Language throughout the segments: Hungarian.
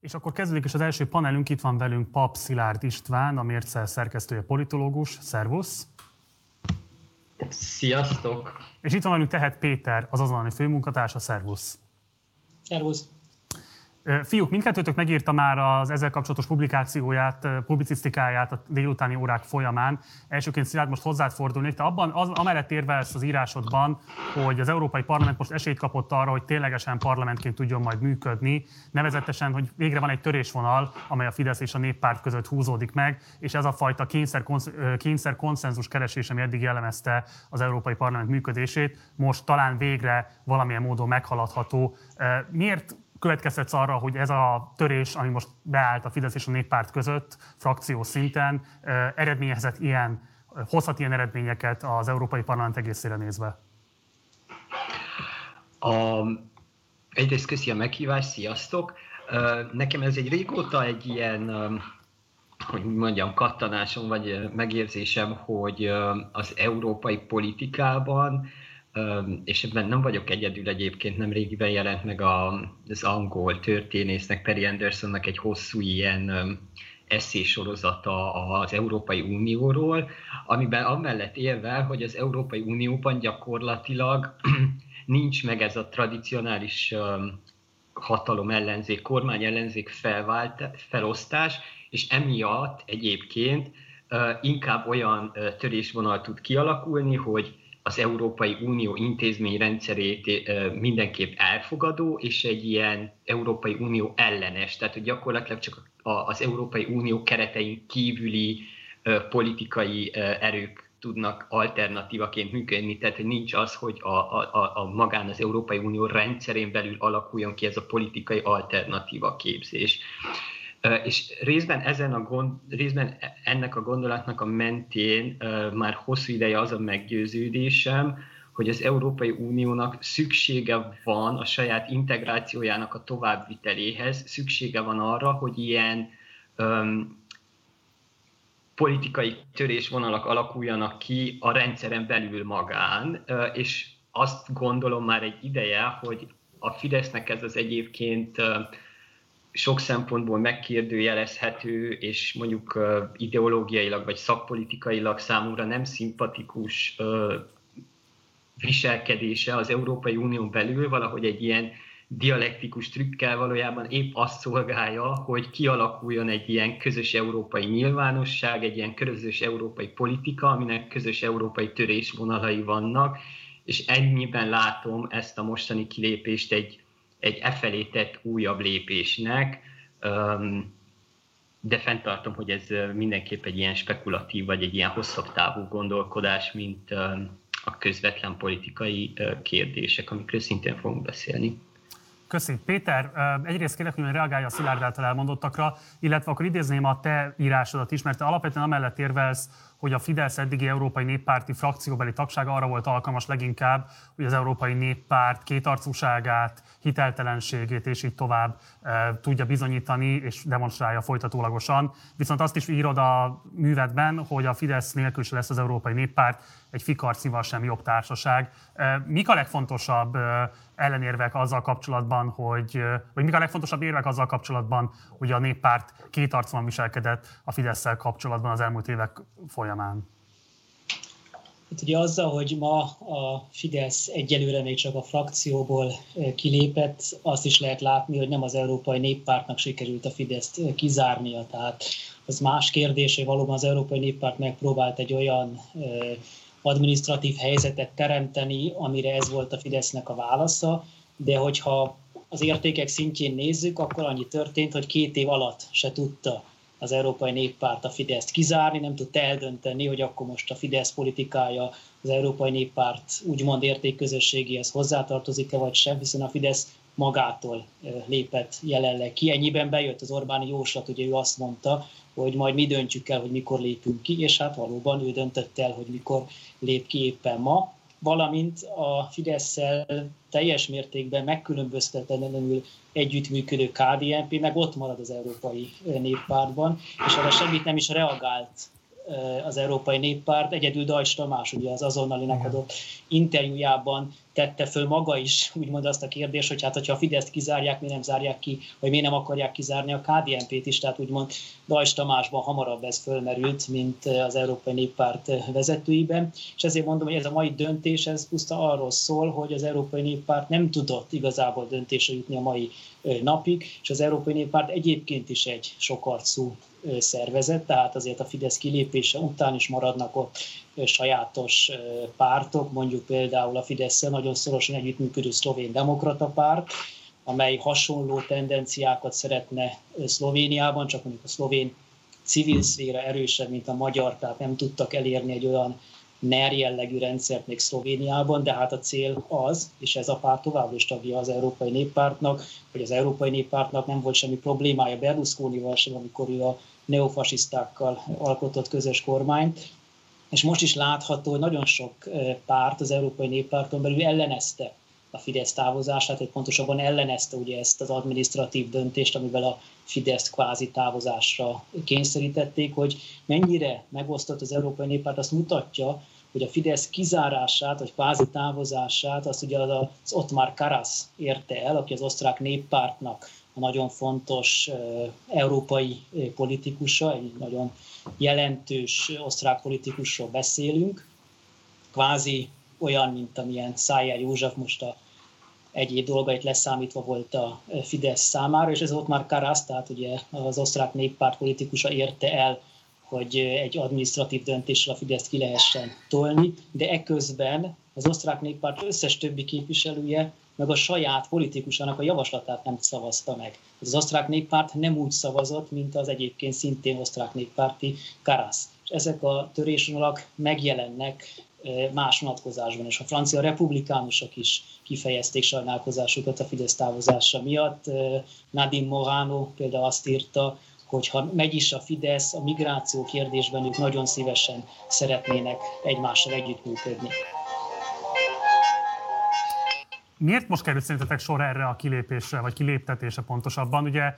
És akkor kezdődik is az első panelünk, itt van velünk Pap Szilárd István, a Mérce szerkesztője, politológus. Szervusz! Sziasztok! És itt van velünk Tehet Péter, az azonnali főmunkatársa. Szervusz! Szervusz! Fiúk, mindkettőtök megírta már az ezzel kapcsolatos publikációját, publicisztikáját a délutáni órák folyamán. Elsőként Szilárd, most hozzád fordulnék. Te abban, az, amellett érvelsz az írásodban, hogy az Európai Parlament most esélyt kapott arra, hogy ténylegesen parlamentként tudjon majd működni, nevezetesen, hogy végre van egy törésvonal, amely a Fidesz és a Néppárt között húzódik meg, és ez a fajta kényszer, kényszer konszenzus keresés, ami eddig jellemezte az Európai Parlament működését, most talán végre valamilyen módon meghaladható. Miért következtetsz arra, hogy ez a törés, ami most beállt a Fidesz és a Néppárt között frakció szinten, eredményezett ilyen, hozhat ilyen eredményeket az Európai Parlament egészére nézve? A, egyrészt köszi a meghívást, sziasztok! Nekem ez egy régóta egy ilyen, hogy mondjam, kattanásom vagy megérzésem, hogy az európai politikában és ebben nem vagyok egyedül egyébként, nem régiben jelent meg az angol történésznek, Perry Andersonnak egy hosszú ilyen eszé sorozata az Európai Unióról, amiben amellett élve, hogy az Európai Unióban gyakorlatilag nincs meg ez a tradicionális hatalom ellenzék, kormány ellenzék felvált, felosztás, és emiatt egyébként inkább olyan törésvonal tud kialakulni, hogy az Európai Unió intézményrendszerét mindenképp elfogadó, és egy ilyen Európai Unió ellenes, tehát hogy gyakorlatilag csak az Európai Unió keretein kívüli politikai erők tudnak alternatívaként működni, tehát hogy nincs az, hogy a, a, a magán az Európai Unió rendszerén belül alakuljon ki ez a politikai alternatíva képzés. És részben, ezen a gond, részben ennek a gondolatnak a mentén már hosszú ideje az a meggyőződésem, hogy az Európai Uniónak szüksége van a saját integrációjának a továbbviteléhez, szüksége van arra, hogy ilyen um, politikai törésvonalak alakuljanak ki a rendszeren belül magán, és azt gondolom már egy ideje, hogy a Fidesznek ez az egyébként sok szempontból megkérdőjelezhető, és mondjuk ideológiailag vagy szakpolitikailag számomra nem szimpatikus viselkedése az Európai Unión belül valahogy egy ilyen dialektikus trükkel valójában épp azt szolgálja, hogy kialakuljon egy ilyen közös európai nyilvánosság, egy ilyen közös európai politika, aminek közös európai törésvonalai vannak, és ennyiben látom ezt a mostani kilépést egy egy e felé tett újabb lépésnek, de fenntartom, hogy ez mindenképp egy ilyen spekulatív, vagy egy ilyen hosszabb távú gondolkodás, mint a közvetlen politikai kérdések, amikről szintén fogunk beszélni. Köszönjük. Péter, egyrészt kérlek, hogy reagálja a Szilárd által elmondottakra, illetve akkor idézném a te írásodat is, mert te alapvetően amellett érvelsz, hogy a Fidesz eddigi Európai Néppárti frakcióbeli tagsága arra volt alkalmas leginkább, hogy az Európai Néppárt kétarcúságát, hiteltelenségét és így tovább e, tudja bizonyítani és demonstrálja folytatólagosan. Viszont azt is írod a művedben, hogy a Fidesz nélkül se lesz az Európai Néppárt egy fikarcival sem jobb társaság. E, mik a legfontosabb e, ellenérvek azzal kapcsolatban, hogy, vagy mik a legfontosabb érvek azzal kapcsolatban, hogy a néppárt két arcban viselkedett a fidesz kapcsolatban az elmúlt évek folyamán? Hát ugye azzal, hogy ma a Fidesz egyelőre még csak a frakcióból kilépett, azt is lehet látni, hogy nem az Európai Néppártnak sikerült a Fideszt kizárnia. Tehát az más kérdés, hogy valóban az Európai Néppárt megpróbált egy olyan administratív helyzetet teremteni, amire ez volt a Fidesznek a válasza, de hogyha az értékek szintjén nézzük, akkor annyi történt, hogy két év alatt se tudta az Európai Néppárt a Fideszt kizárni, nem tudta eldönteni, hogy akkor most a Fidesz politikája az Európai Néppárt úgymond értékközösségéhez hozzátartozik-e vagy sem, hiszen a Fidesz magától lépett jelenleg ki. Ennyiben bejött az Orbáni jóslat, ugye ő azt mondta, hogy majd mi döntjük el, hogy mikor lépünk ki, és hát valóban ő döntött el, hogy mikor lép ki éppen ma, valamint a fidesz teljes mértékben megkülönböztetetlenül együttműködő KDNP meg ott marad az Európai Néppártban, és erre semmit nem is reagált az Európai Néppárt. Egyedül Dajcs Tamás ugye az azonnalinak adott interjújában tette föl maga is, úgymond azt a kérdést, hogy hát, hogyha a Fideszt kizárják, mi nem zárják ki, vagy mi nem akarják kizárni a KDNP-t is, tehát úgymond Dajs Tamásban hamarabb ez fölmerült, mint az Európai Néppárt vezetőiben, és ezért mondom, hogy ez a mai döntés, ez puszta arról szól, hogy az Európai Néppárt nem tudott igazából döntésre jutni a mai napig, és az Európai Néppárt egyébként is egy sokarcú szervezet, tehát azért a Fidesz kilépése után is maradnak ott sajátos pártok, mondjuk például a fidesz nagyon szorosan együttműködő szlovén demokrata párt, amely hasonló tendenciákat szeretne Szlovéniában, csak mondjuk a szlovén civil szféra erősebb, mint a magyar, tehát nem tudtak elérni egy olyan NER jellegű rendszert még Szlovéniában, de hát a cél az, és ez a párt továbbra is tagja az Európai Néppártnak, hogy az Európai Néppártnak nem volt semmi problémája Berlusconival sem, amikor ő a neofasisztákkal alkotott közös kormányt, és most is látható, hogy nagyon sok párt az Európai Néppárton belül ellenezte a Fidesz távozását, vagy pontosabban ellenezte ugye ezt az administratív döntést, amivel a Fidesz kvázi távozásra kényszerítették, hogy mennyire megosztott az Európai Néppárt, azt mutatja, hogy a Fidesz kizárását, vagy kvázi távozását, azt ugye az Ottmar Karas érte el, aki az osztrák néppártnak a nagyon fontos európai politikusa, egy nagyon jelentős osztrák politikusról beszélünk, kvázi olyan, mint amilyen Szájjel József most a egyéb dolgait leszámítva volt a Fidesz számára, és ez ott már Karasz, tehát ugye az osztrák néppárt politikusa érte el, hogy egy administratív döntéssel a Fidesz ki lehessen tolni, de eközben az osztrák néppárt összes többi képviselője meg a saját politikusának a javaslatát nem szavazta meg. Az osztrák néppárt nem úgy szavazott, mint az egyébként szintén osztrák néppárti Karasz. És ezek a törésvonalak megjelennek más vonatkozásban, és a francia republikánusok is kifejezték sajnálkozásukat a Fidesz távozása miatt. Nadine Morano például azt írta, hogy ha megy is a Fidesz, a migráció kérdésben ők nagyon szívesen szeretnének egymással együttműködni. Miért most került szerintetek sor erre a kilépésre, vagy kiléptetése pontosabban? Ugye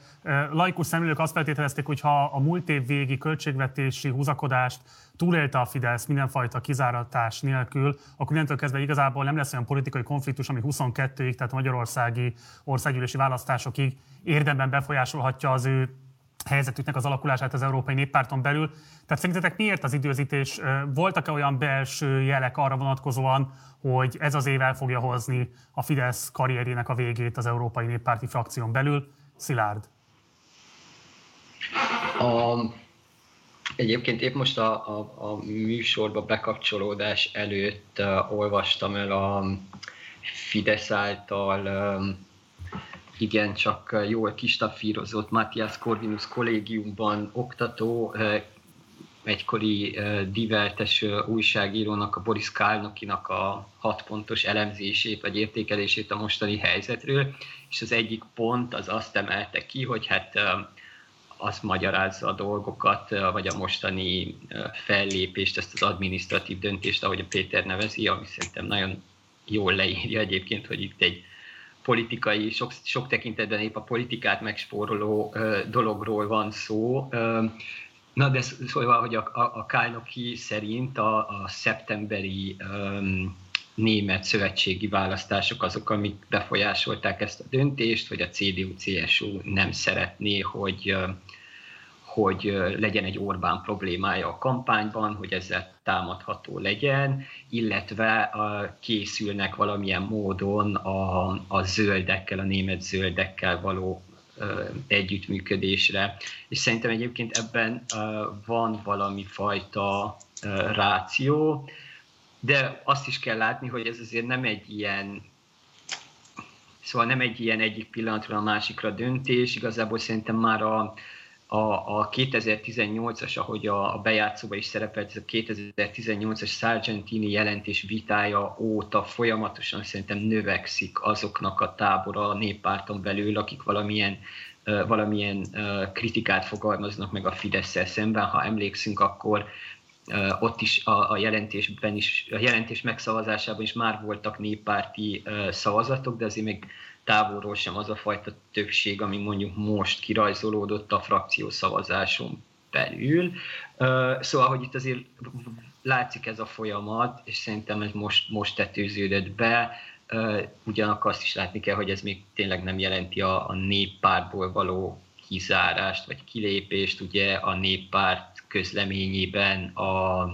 laikus szemlélők azt feltételezték, hogy ha a múlt év végi költségvetési húzakodást túlélte a Fidesz mindenfajta kizáratás nélkül, akkor innentől kezdve igazából nem lesz olyan politikai konfliktus, ami 22-ig, tehát a magyarországi országgyűlési választásokig érdemben befolyásolhatja az ő helyzetüknek az alakulását az Európai Néppárton belül. Tehát szerintetek miért az időzítés? Voltak-e olyan belső jelek arra vonatkozóan, hogy ez az év el fogja hozni a Fidesz karrierjének a végét az Európai Néppárti frakción belül? Szilárd. A, egyébként épp most a, a, a műsorba bekapcsolódás előtt uh, olvastam el a Fidesz által um, igen, csak jól kistafírozott Matthias Corvinus kollégiumban oktató, egykori diveltes újságírónak, a Boris Kálnokinak a hat pontos elemzését vagy értékelését a mostani helyzetről, és az egyik pont az azt emelte ki, hogy hát azt magyarázza a dolgokat, vagy a mostani fellépést, ezt az administratív döntést, ahogy a Péter nevezi, ami szerintem nagyon jól leírja egyébként, hogy itt egy politikai, sok, sok tekintetben épp a politikát megspóroló ö, dologról van szó. Ö, na de szóval, hogy a, a, a Kálnoki szerint a, a szeptemberi ö, német szövetségi választások azok, amik befolyásolták ezt a döntést, hogy a CDU-CSU nem szeretné, hogy hogy legyen egy Orbán problémája a kampányban, hogy ezzel támadható legyen, illetve készülnek valamilyen módon a, a zöldekkel, a német zöldekkel való együttműködésre. És szerintem egyébként ebben van valami fajta ráció, de azt is kell látni, hogy ez azért nem egy ilyen Szóval nem egy ilyen egyik pillanatról a másikra döntés, igazából szerintem már a, a, a 2018-as, ahogy a, a bejátszóban is szerepelt, ez a 2018-as Sargentini jelentés vitája óta folyamatosan szerintem növekszik azoknak a tábora a néppárton belül, akik valamilyen valamilyen kritikát fogalmaznak meg a fidesz szemben. Ha emlékszünk, akkor ott is a, a jelentésben is, a jelentés megszavazásában is már voltak néppárti szavazatok, de azért még távolról sem az a fajta többség, ami mondjuk most kirajzolódott a frakció szavazáson belül. Szóval, hogy itt azért látszik ez a folyamat, és szerintem ez most, most tetőződött be. ugyanakkor azt is látni kell, hogy ez még tényleg nem jelenti a, a néppártból való kizárást vagy kilépést. Ugye a néppárt közleményében a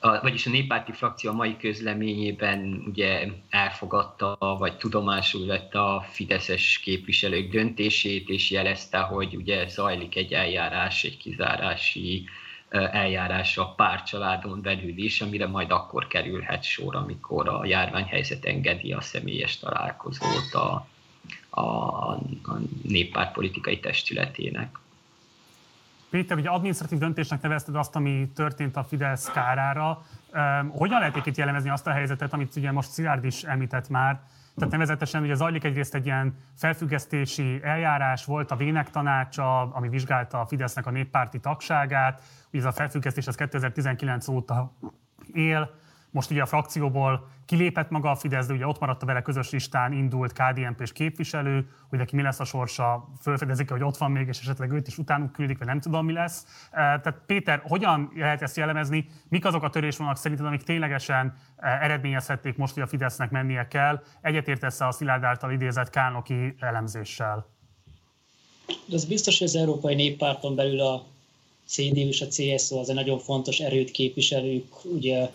a, vagyis a néppárti frakció a mai közleményében ugye elfogadta, vagy tudomásul vette a fideszes képviselők döntését, és jelezte, hogy ugye zajlik egy eljárás, egy kizárási eljárás a párcsaládon belül is, amire majd akkor kerülhet sor, amikor a járványhelyzet engedi a személyes találkozót a, a, a néppárt politikai testületének. Péter, ugye adminisztratív döntésnek nevezted azt, ami történt a Fidesz kárára. Hogyan lehet itt jellemezni azt a helyzetet, amit ugye most Szilárd is említett már, tehát nevezetesen ugye zajlik egyrészt egy ilyen felfüggesztési eljárás, volt a Vének tanácsa, ami vizsgálta a Fidesznek a néppárti tagságát, ugye ez a felfüggesztés az 2019 óta él, most ugye a frakcióból kilépett maga a Fidesz, de ugye ott maradt a vele közös listán indult kdnp és képviselő, hogy neki mi lesz a sorsa, fölfedezik hogy ott van még, és esetleg őt is utánuk küldik, vagy nem tudom, mi lesz. Tehát Péter, hogyan lehet ezt jellemezni? Mik azok a törésvonalak szerinted, amik ténylegesen eredményezhették most, hogy a Fidesznek mennie kell? Egyetértesz a Szilárd által idézett Kálnoki elemzéssel? De az biztos, hogy az Európai Néppárton belül a CDU és a CSU az egy nagyon fontos erőt képviselők, ugye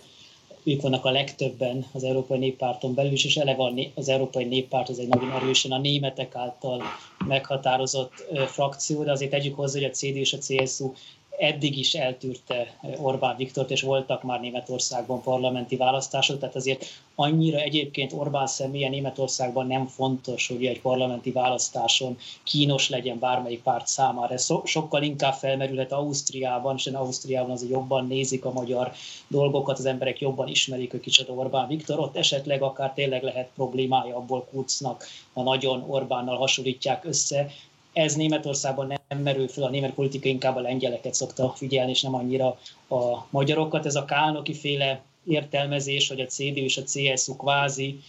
ők vannak a legtöbben az Európai Néppárton belül is, és eleve az Európai Néppárt az egy nagyon erősen a németek által meghatározott frakció, de azért tegyük hozzá, hogy a CDU és a CSU eddig is eltűrte Orbán Viktort, és voltak már Németországban parlamenti választások, tehát azért annyira egyébként Orbán személye Németországban nem fontos, hogy egy parlamenti választáson kínos legyen bármelyik párt számára. Ez sokkal inkább felmerülhet Ausztriában, és Ausztriában azért jobban nézik a magyar dolgokat, az emberek jobban ismerik, hogy kicsit Orbán Viktor, ott esetleg akár tényleg lehet problémája abból Kucnak, ha nagyon Orbánnal hasonlítják össze, ez Németországban nem merül fel, a német politika inkább a lengyeleket szokta figyelni, és nem annyira a magyarokat. Ez a Kálnoki féle értelmezés, hogy a CDU és a CSU kvázi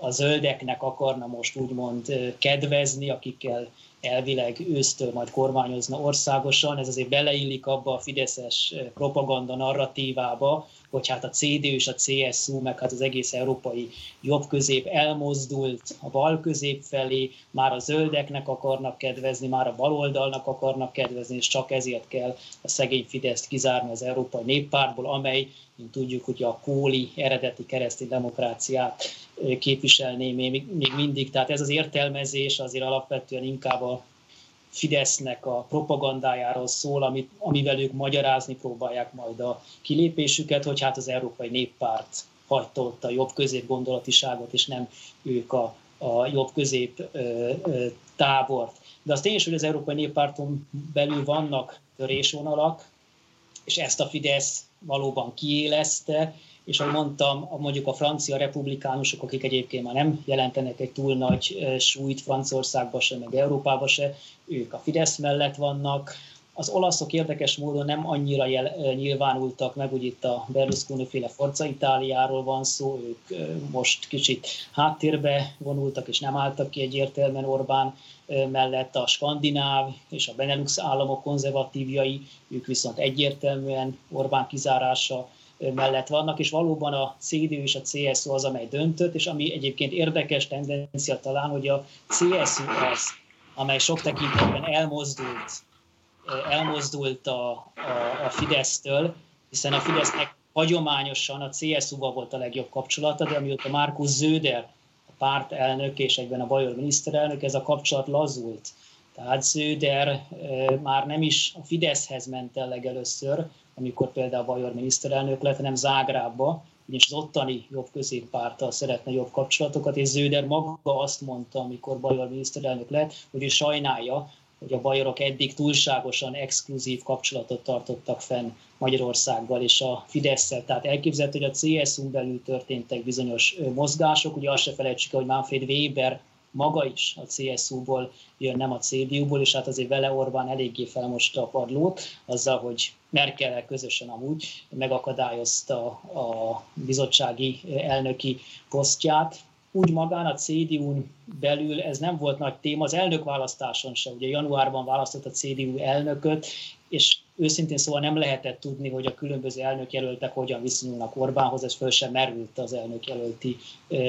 a zöldeknek akarna most úgymond kedvezni, akikkel elvileg ősztől majd kormányozna országosan. Ez azért beleillik abba a fideszes propaganda narratívába, hogy hát a CDU és a CSU, meg hát az egész európai jobb-közép elmozdult a bal-közép felé, már a zöldeknek akarnak kedvezni, már a baloldalnak akarnak kedvezni, és csak ezért kell a szegény Fideszt kizárni az Európai Néppártból, amely, mint tudjuk, hogy a kóli eredeti keresztény demokráciát képviselné még, még mindig. Tehát ez az értelmezés azért alapvetően inkább a Fidesznek a propagandájáról szól, amit, amivel ők magyarázni próbálják majd a kilépésüket, hogy hát az Európai Néppárt hagyta ott a jobb-közép gondolatiságot, és nem ők a, a jobb-közép ö, ö, tábort. De az tényleg, hogy az Európai Néppárton belül vannak törésvonalak, és ezt a Fidesz valóban kiélezte, és ahogy mondtam, mondjuk a francia republikánusok, akik egyébként már nem jelentenek egy túl nagy súlyt Franciaországba se, meg Európába se, ők a Fidesz mellett vannak. Az olaszok érdekes módon nem annyira jel, nyilvánultak meg, úgy itt a Berlusconi féle Forza Itáliáról van szó, ők most kicsit háttérbe vonultak, és nem álltak ki egyértelműen Orbán mellett a skandináv és a Benelux államok konzervatívjai, ők viszont egyértelműen Orbán kizárása mellett vannak, és valóban a CDU és a CSU az, amely döntött, és ami egyébként érdekes tendencia talán, hogy a CSU az, amely sok tekintetben elmozdult, elmozdult a, a, a Fidesztől, hiszen a Fidesznek hagyományosan a CSU-val volt a legjobb kapcsolata, de amióta Márkusz Zöder, a pártelnök és egyben a Bajor miniszterelnök, ez a kapcsolat lazult. Tehát Zöder már nem is a Fideszhez ment el legelőször, amikor például Bajor miniszterelnök lett, hanem Zágrábba, ugyanis az ottani jobb középpárttal szeretne jobb kapcsolatokat, és Zöder maga azt mondta, amikor Bajor miniszterelnök lett, hogy ő sajnálja, hogy a bajorok eddig túlságosan exkluzív kapcsolatot tartottak fenn Magyarországgal és a fidesz Tehát elképzelhető, hogy a CSU-n belül történtek bizonyos mozgások. Ugye azt se felejtsük, hogy Manfred Weber maga is a CSU-ból jön, nem a CDU-ból, és hát azért vele Orbán eléggé felmosta a padlót, azzal, hogy merkel közösen amúgy megakadályozta a bizottsági elnöki posztját. Úgy magán a CDU-n belül ez nem volt nagy téma, az elnök választáson se. Ugye januárban választott a CDU elnököt, és őszintén szóval nem lehetett tudni, hogy a különböző elnökjelöltek hogyan viszonyulnak Orbánhoz, ez föl sem merült az elnökjelölti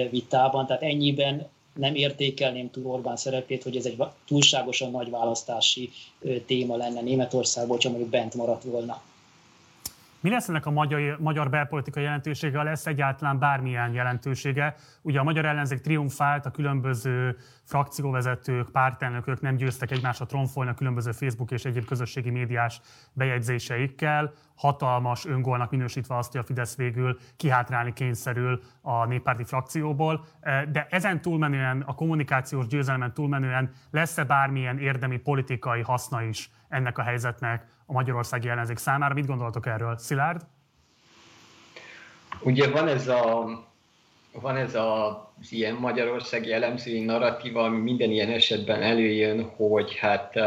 vitában, tehát ennyiben nem értékelném túl Orbán szerepét, hogy ez egy túlságosan nagy választási téma lenne Németországból, hogyha mondjuk bent maradt volna. Mi lesz ennek a magyar, magyar belpolitikai jelentősége, lesz egyáltalán bármilyen jelentősége? Ugye a magyar ellenzék triumfált, a különböző frakcióvezetők, pártelnökök nem győztek egymásra tronfolni a különböző Facebook és egyéb közösségi médiás bejegyzéseikkel, hatalmas öngolnak minősítve azt, hogy a Fidesz végül kihátrálni kényszerül a néppárti frakcióból. De ezen túlmenően, a kommunikációs győzelmen túlmenően lesz-e bármilyen érdemi politikai haszna is ennek a helyzetnek a magyarországi ellenzék számára. Mit gondoltok erről, Szilárd? Ugye van ez a van ez a, ilyen magyarországi elemzői narratíva, ami minden ilyen esetben előjön, hogy hát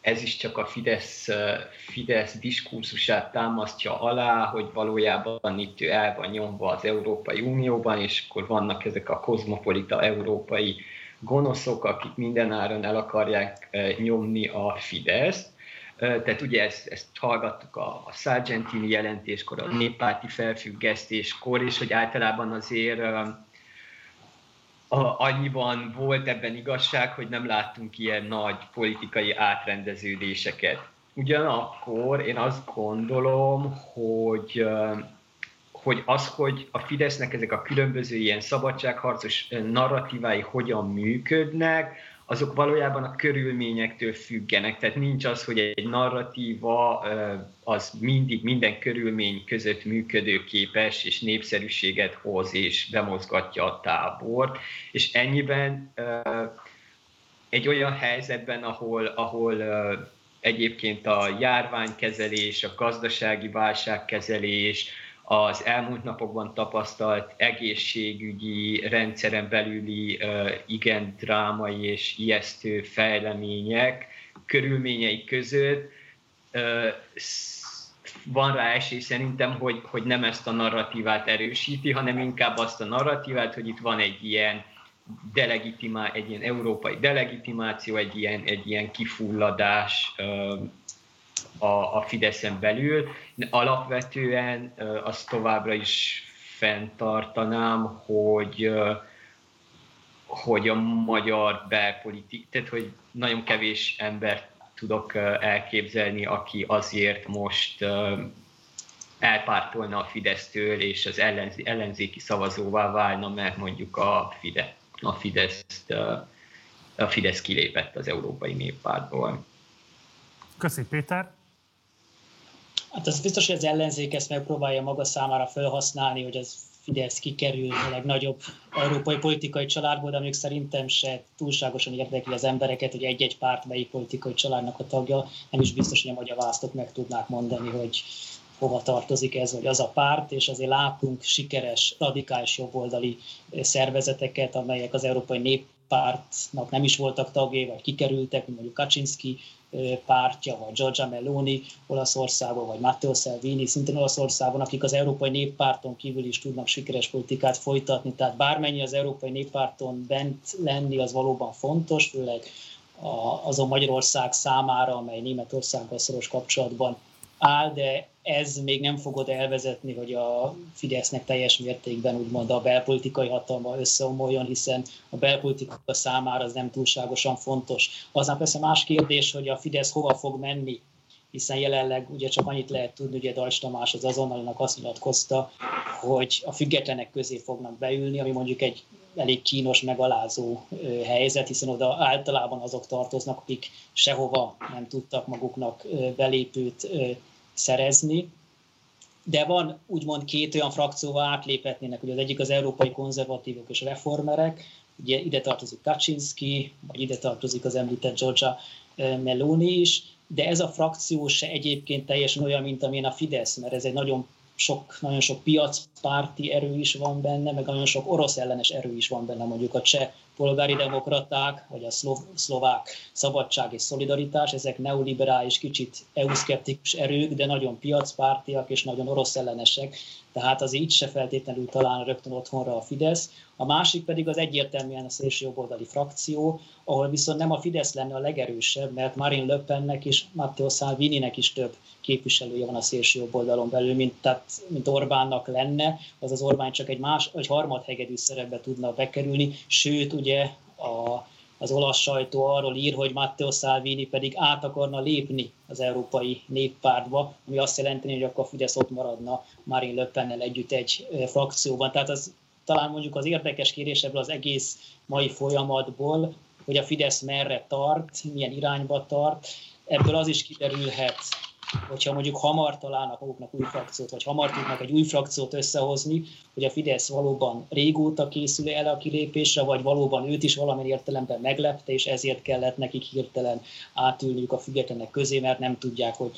ez is csak a Fidesz, Fidesz diskurzusát támasztja alá, hogy valójában itt ő el van nyomva az Európai Unióban, és akkor vannak ezek a kozmopolita európai gonoszok, akik mindenáron el akarják nyomni a Fideszt. Tehát ugye ezt, ezt hallgattuk a, a Sargentini jelentéskor, a néppárti felfüggesztéskor, és hogy általában azért a, annyiban volt ebben igazság, hogy nem láttunk ilyen nagy politikai átrendeződéseket. Ugyanakkor én azt gondolom, hogy hogy az, hogy a Fidesznek ezek a különböző ilyen szabadságharcos narratívái hogyan működnek, azok valójában a körülményektől függenek. Tehát nincs az, hogy egy narratíva az mindig minden körülmény között működőképes, és népszerűséget hoz, és bemozgatja a tábort. És ennyiben egy olyan helyzetben, ahol, ahol egyébként a járványkezelés, a gazdasági válságkezelés, az elmúlt napokban tapasztalt egészségügyi rendszeren belüli igen drámai és ijesztő fejlemények körülményei között van rá esély szerintem, hogy, hogy nem ezt a narratívát erősíti, hanem inkább azt a narratívát, hogy itt van egy ilyen delegitimá, egy ilyen európai delegitimáció, egy ilyen, egy ilyen kifulladás a, a Fideszen belül. Alapvetően azt továbbra is fenntartanám, hogy hogy a magyar belpolitik, tehát hogy nagyon kevés embert tudok elképzelni, aki azért most elpártolna a Fidesztől, és az ellenzéki szavazóvá válna, mert mondjuk a, Fide, a, Fidesz, a Fidesz kilépett az Európai Néppártból. Köszönjük, Péter! Hát az biztos, hogy az ellenzék ezt megpróbálja maga számára felhasználni, hogy az Fidesz kikerül a legnagyobb európai politikai családból, de mondjuk szerintem se túlságosan érdekli az embereket, hogy egy-egy párt melyik politikai családnak a tagja. Nem is biztos, hogy a magyar választók meg tudnák mondani, hogy hova tartozik ez vagy az a párt, és azért látunk sikeres, radikális jobboldali szervezeteket, amelyek az Európai Néppártnak nem is voltak tagjai, vagy kikerültek, mint mondjuk Kaczynski pártja, vagy Giorgia Meloni Olaszországban, vagy Matteo Salvini szintén Olaszországban, akik az Európai Néppárton kívül is tudnak sikeres politikát folytatni. Tehát bármennyi az Európai Néppárton bent lenni, az valóban fontos, főleg azon Magyarország számára, amely Németországgal szoros kapcsolatban áll, de ez még nem fogod elvezetni, hogy a Fidesznek teljes mértékben úgymond a belpolitikai hatalma összeomoljon, hiszen a belpolitika számára az nem túlságosan fontos. Aztán persze más kérdés, hogy a Fidesz hova fog menni, hiszen jelenleg ugye csak annyit lehet tudni, ugye Dajcs Tamás az azonnalinak azt nyilatkozta, hogy a függetlenek közé fognak beülni, ami mondjuk egy elég kínos, megalázó helyzet, hiszen oda általában azok tartoznak, akik sehova nem tudtak maguknak belépőt szerezni, de van úgymond két olyan frakcióval átléphetnének, ugye az egyik az európai konzervatívok és reformerek, ugye ide tartozik Kaczynski, vagy ide tartozik az említett Georgia Meloni is, de ez a frakció se egyébként teljesen olyan, mint amilyen a Fidesz, mert ez egy nagyon sok, nagyon sok piacpárti erő is van benne, meg nagyon sok orosz ellenes erő is van benne, mondjuk a cseh polgári demokraták, vagy a szlov, szlovák szabadság és szolidaritás, ezek neoliberális, kicsit EU-szkeptikus erők, de nagyon piacpártiak és nagyon orosz ellenesek, tehát az így se feltétlenül talán rögtön otthonra a Fidesz. A másik pedig az egyértelműen a szélsőjobboldali frakció, ahol viszont nem a Fidesz lenne a legerősebb, mert Marine Le Pennek és Matteo Salvininek is több képviselője van a szélsőjobboldalon belül, mint, tehát, mint Orbánnak lenne, az az Orbán csak egy más, egy harmadhegedű szerepbe tudna bekerülni, sőt ugye a az olasz sajtó arról ír, hogy Matteo Salvini pedig át akarna lépni az Európai Néppártba, ami azt jelenti, hogy akkor Fidesz ott maradna Marine Le Pennel együtt egy frakcióban. Tehát az talán mondjuk az érdekes kérés ebből az egész mai folyamatból, hogy a Fidesz merre tart, milyen irányba tart, ebből az is kiderülhet, hogyha mondjuk hamar találnak maguknak új frakciót, vagy hamar tudnak egy új frakciót összehozni, hogy a Fidesz valóban régóta készül el a kilépésre, vagy valóban őt is valamilyen értelemben meglepte, és ezért kellett nekik hirtelen átülniük a függetlenek közé, mert nem tudják, hogy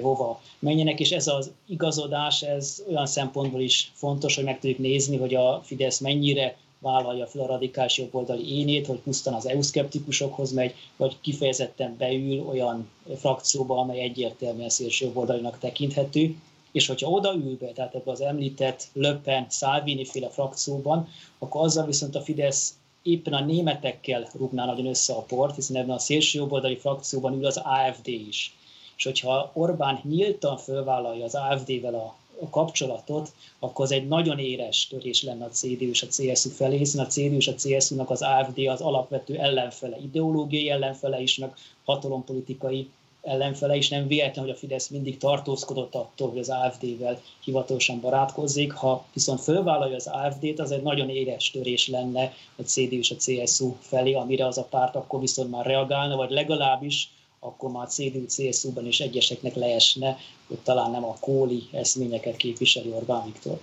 hova menjenek, és ez az igazodás, ez olyan szempontból is fontos, hogy meg tudjuk nézni, hogy a Fidesz mennyire vállalja fel a radikális jobboldali énét, hogy pusztán az EU-szkeptikusokhoz megy, vagy kifejezetten beül olyan frakcióba, amely egyértelműen szélső jobboldalinak tekinthető, és hogyha odaül be, tehát ebbe az említett Löppen, Salvini féle frakcióban, akkor azzal viszont a Fidesz éppen a németekkel rúgná nagyon össze a port, hiszen ebben a szélső jobboldali frakcióban ül az AFD is. És hogyha Orbán nyíltan fölvállalja az AFD-vel a kapcsolatot, akkor az egy nagyon éres törés lenne a CDU és a CSU felé, hiszen a CDU és a CSU-nak az AFD az alapvető ellenfele, ideológiai ellenfele is, meg hatalompolitikai ellenfele is. Nem véletlen, hogy a Fidesz mindig tartózkodott attól, hogy az AFD-vel hivatalosan barátkozzék. Ha viszont fölvállalja az AFD-t, az egy nagyon éres törés lenne a CDU és a CSU felé, amire az a párt akkor viszont már reagálna, vagy legalábbis akkor már CDU-CSU-ban is egyeseknek leesne, hogy talán nem a kóli eszményeket képviseli Orbán Viktor.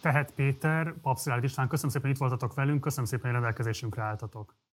Tehet Péter, Papszilárd István, köszönöm szépen, itt voltatok velünk, köszönöm szépen, hogy rendelkezésünkre álltatok.